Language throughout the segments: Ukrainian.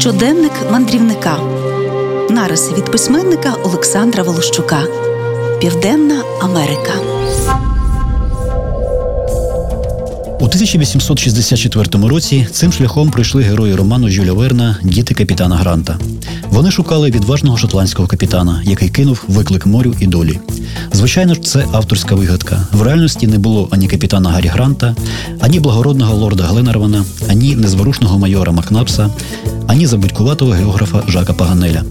Щоденник мандрівника. Нариси від письменника Олександра Волощука. Південна Америка. У 1864 році цим шляхом пройшли герої роману Жюля Верна Діти капітана Гранта. Вони шукали відважного шотландського капітана, який кинув виклик морю і долі. Звичайно ж, це авторська вигадка. В реальності не було ані капітана Гаррі Гранта, ані благородного лорда Гленарвана, ані незворушного майора Макнапса, ані забудькуватого географа Жака Паганеля.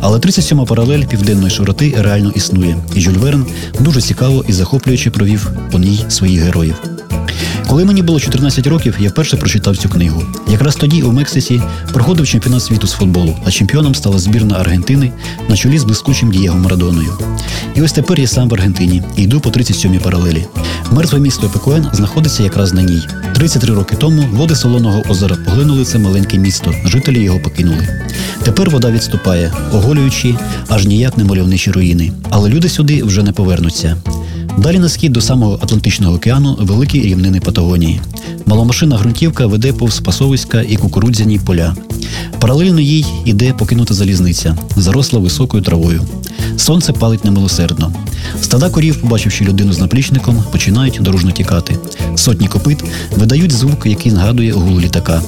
Але 37-ма паралель південної широти реально існує, і Жюль Верн дуже цікаво і захоплююче провів по ній своїх героїв. Коли мені було 14 років, я вперше прочитав цю книгу. Якраз тоді у Мексиці проходив чемпіонат світу з футболу, а чемпіоном стала збірна Аргентини на чолі з блискучим Дієго Марадоною. І ось тепер я сам в Аргентині і йду по 37-й паралелі. Мертве місто Пекуен знаходиться якраз на ній. 33 роки тому води солоного озера поглинули це маленьке місто, жителі його покинули. Тепер вода відступає, оголюючи аж ніяк не мальовничі руїни. Але люди сюди вже не повернуться. Далі на схід до самого Атлантичного океану великі рівнини Патагонії. Маломашина ґрунтівка веде повз пасовиська і кукурудзяні поля. Паралельно їй іде покинута залізниця, заросла високою травою. Сонце палить немилосердно. Стада корів, побачивши людину з наплічником, починають дорожно тікати. Сотні копит видають звук, який нагадує гул літака.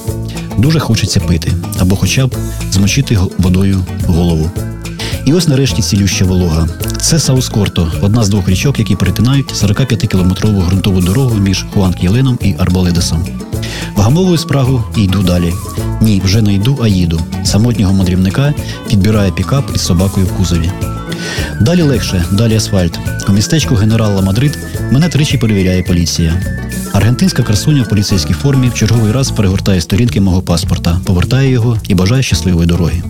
Дуже хочеться пити або хоча б змочити водою голову. І ось нарешті цілюща волога. Це Саускорто, одна з двох річок, які перетинають 45-кілометрову ґрунтову дорогу між Хуанк'єленом і Арбаледесом. Вгамовую спрагу і йду далі. Ні, вже не йду, а їду. Самотнього мандрівника підбирає пікап із собакою в кузові. Далі легше, далі асфальт. У містечку генерала Мадрид мене тричі перевіряє поліція. Аргентинська красуня в поліцейській формі в черговий раз перегортає сторінки мого паспорта, повертає його і бажає щасливої дороги.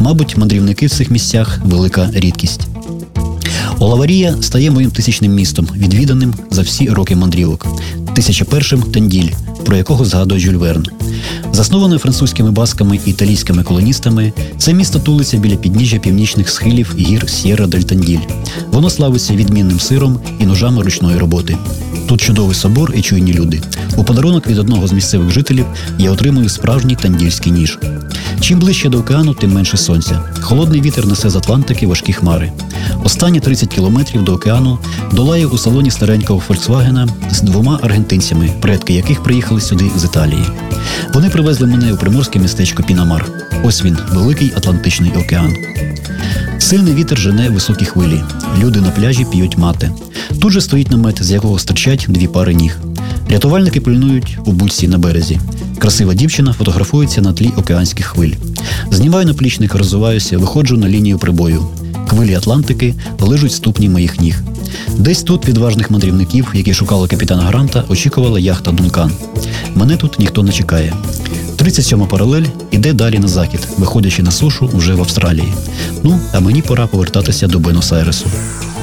Мабуть, мандрівники в цих місцях велика рідкість. Олаварія стає моїм тисячним містом, відвіданим за всі роки мандрівок. Тисяча першим Тенділь, про якого згадує Жюль Верн. Засноване французькими басками і італійськими колоністами, це місто тулиться біля підніжжя північних схилів гір Сєра дель Танділь. Воно славиться відмінним сиром і ножами ручної роботи. Тут чудовий собор і чуйні люди. У подарунок від одного з місцевих жителів я отримую справжній тандільський ніж. Чим ближче до океану, тим менше сонця. Холодний вітер несе з Атлантики важкі хмари. Останні 30 кілометрів до океану долає у салоні старенького Фольксвагена з двома аргентинцями, предки яких приїхали сюди з Італії. Вони привезли мене у приморське містечко Пінамар. Ось він, великий Атлантичний океан. Сильний вітер жене високі хвилі. Люди на пляжі п'ють мати. Тут же стоїть намет, з якого стирчать дві пари ніг. Рятувальники пильнують у будці на березі. Красива дівчина фотографується на тлі океанських хвиль. Знімаю наплічник, розвиваюся, виходжу на лінію прибою. Хвилі Атлантики лежуть ступні моїх ніг. Десь тут відважних мандрівників, які шукали капітана Гранта, очікувала яхта Дункан. Мене тут ніхто не чекає. 37 паралель іде далі на захід, виходячи на сушу вже в Австралії. Ну, а мені пора повертатися до Буенос-Айресу.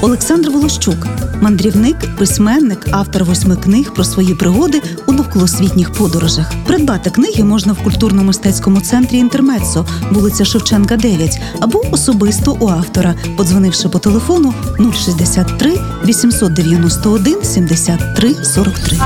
Олександр Волощук, мандрівник, письменник, автор восьми книг про свої пригоди у навколосвітніх подорожах. Придбати книги можна в культурно-мистецькому центрі Інтермецо, вулиця Шевченка, 9, або особисто у автора, подзвонивши по телефону 063 891 73 43.